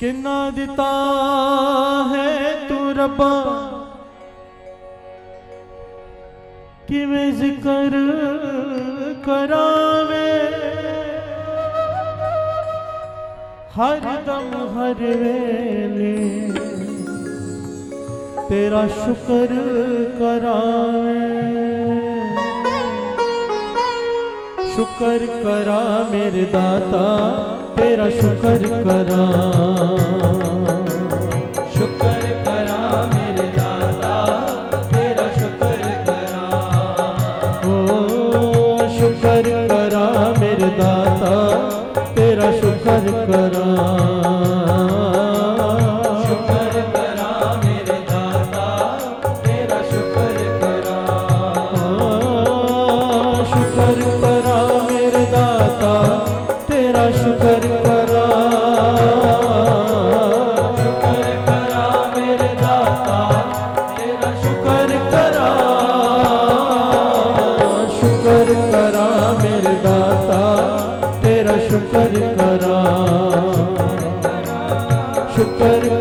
ਕਿੰਨਾ ਦਿੱਤਾ ਹੈ ਤੂੰ ਰੱਬਾ? ਕਿਵੇਂ ਜ਼ਿਕਰ ਕਰਾਵੇ? ਹਰ ਦਮ ਹਰ ਵੇਲੇ ਤੇਰਾ ਸ਼ੁਕਰ ਕਰਾਵੇ। ਸ਼ੁਕਰ ਕਰਾ ਮੇਰੇ ਦਾਤਾ ਤੇਰਾ ਸ਼ੁਕਰ ਕਰਾਂ। पर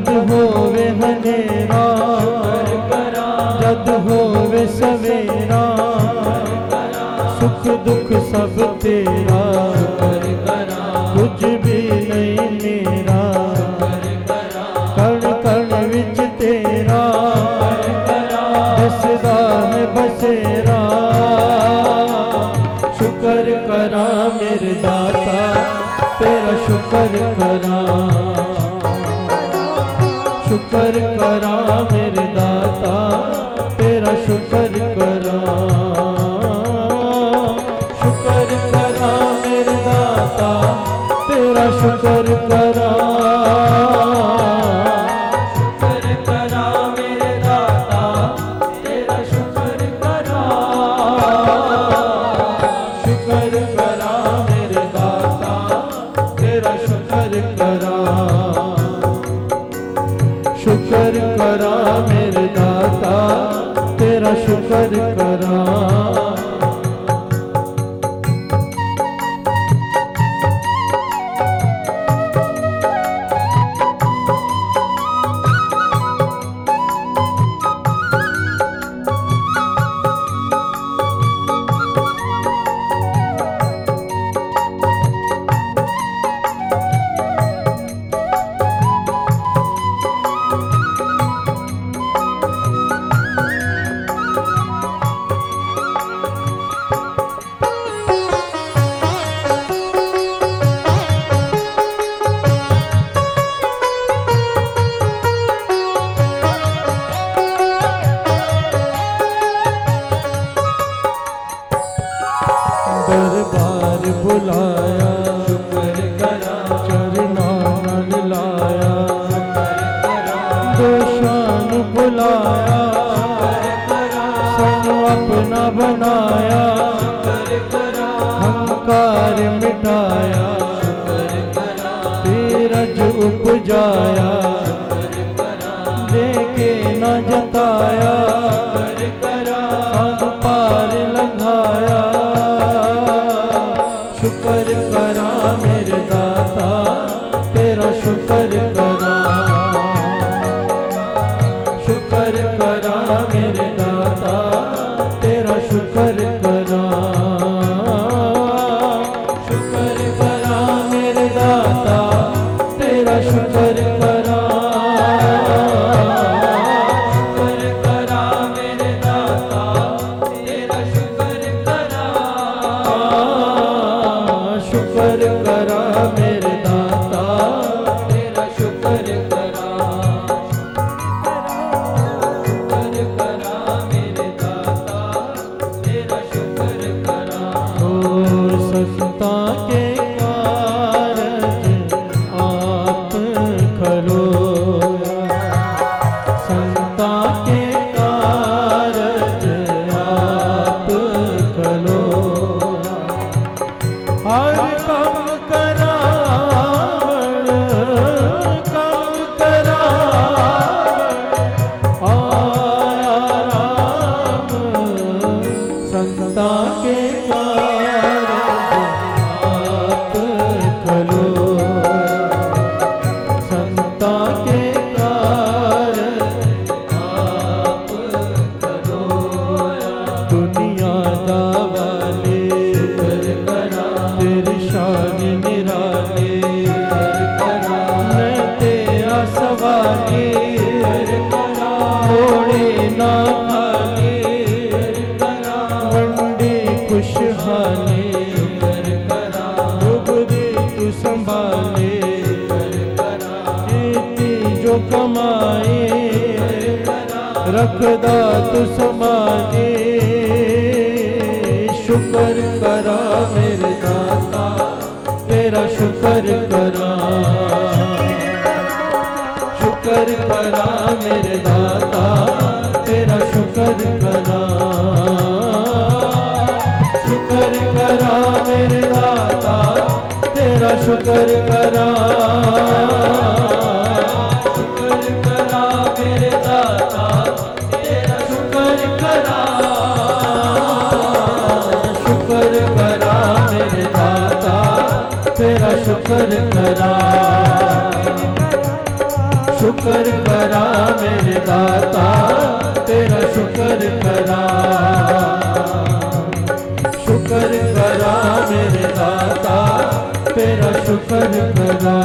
ਜਦ ਹੋਵੇ ਹਨੇਰਾ ਜਦ ਹੋਵੇ ਸਵੇਰਾ ਸੁਖ ਦੁਖ ਸਭ ਤੇਰਾ। রামের ਲਾਇਆ ਸ਼ੁਕਰ ਕਰਾਂ ਚਰਨਾਂ ਨਾਲ ਲਾਇਆ। ਸ਼ੁਕਰ ਕਰਾਂ ਦੋਸ਼ਾਂ ਨੂੰ ਭੁਲਾਇਆ ਸ਼ੁਕਰ ਕਰਾਂ ਸਾਨੂੰ ਆਪਣਾ ਬਣਾਇਆ। ਸ਼ੁਕਰ ਕਰਾਂ ਹੰਕਾਰ ਮਿਟਾਇਆ ਸ਼ੁਕਰ ਕਰਾਂ ਤੇਰਾ ਜੋ ਉਪਜਾਇਆ। ਸ਼ੁਕਰ ਕਰਾਂ ਦੇ ਕੇ ਨਾ ਜਤਾਇਆ। ta ਕੇ ਪਾ ਜੋ ਕਮਾਏ, ਰੱਖਦਾ ਤੂੰ ਸਮਾਏ ਸ਼ੁਕਰ ਕਰਾ ਮੇਰੇ ਦਾਤਾ, ਤੇਰਾ ਸ਼ੁਕਰ ਕਰਾ। ਸ਼ੁਕਰ ਕਰਾ ਮੇਰੇ ਦਾਤਾ। Sadhguru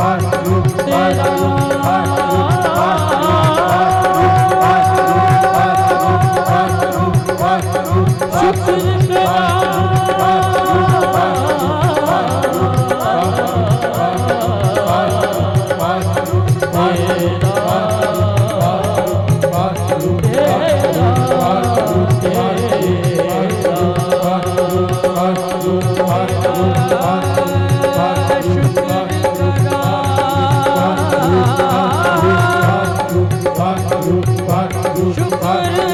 Bye. ਵਾਹਿਗੁਰੂ ਵਾਹਿਗੁਰੂ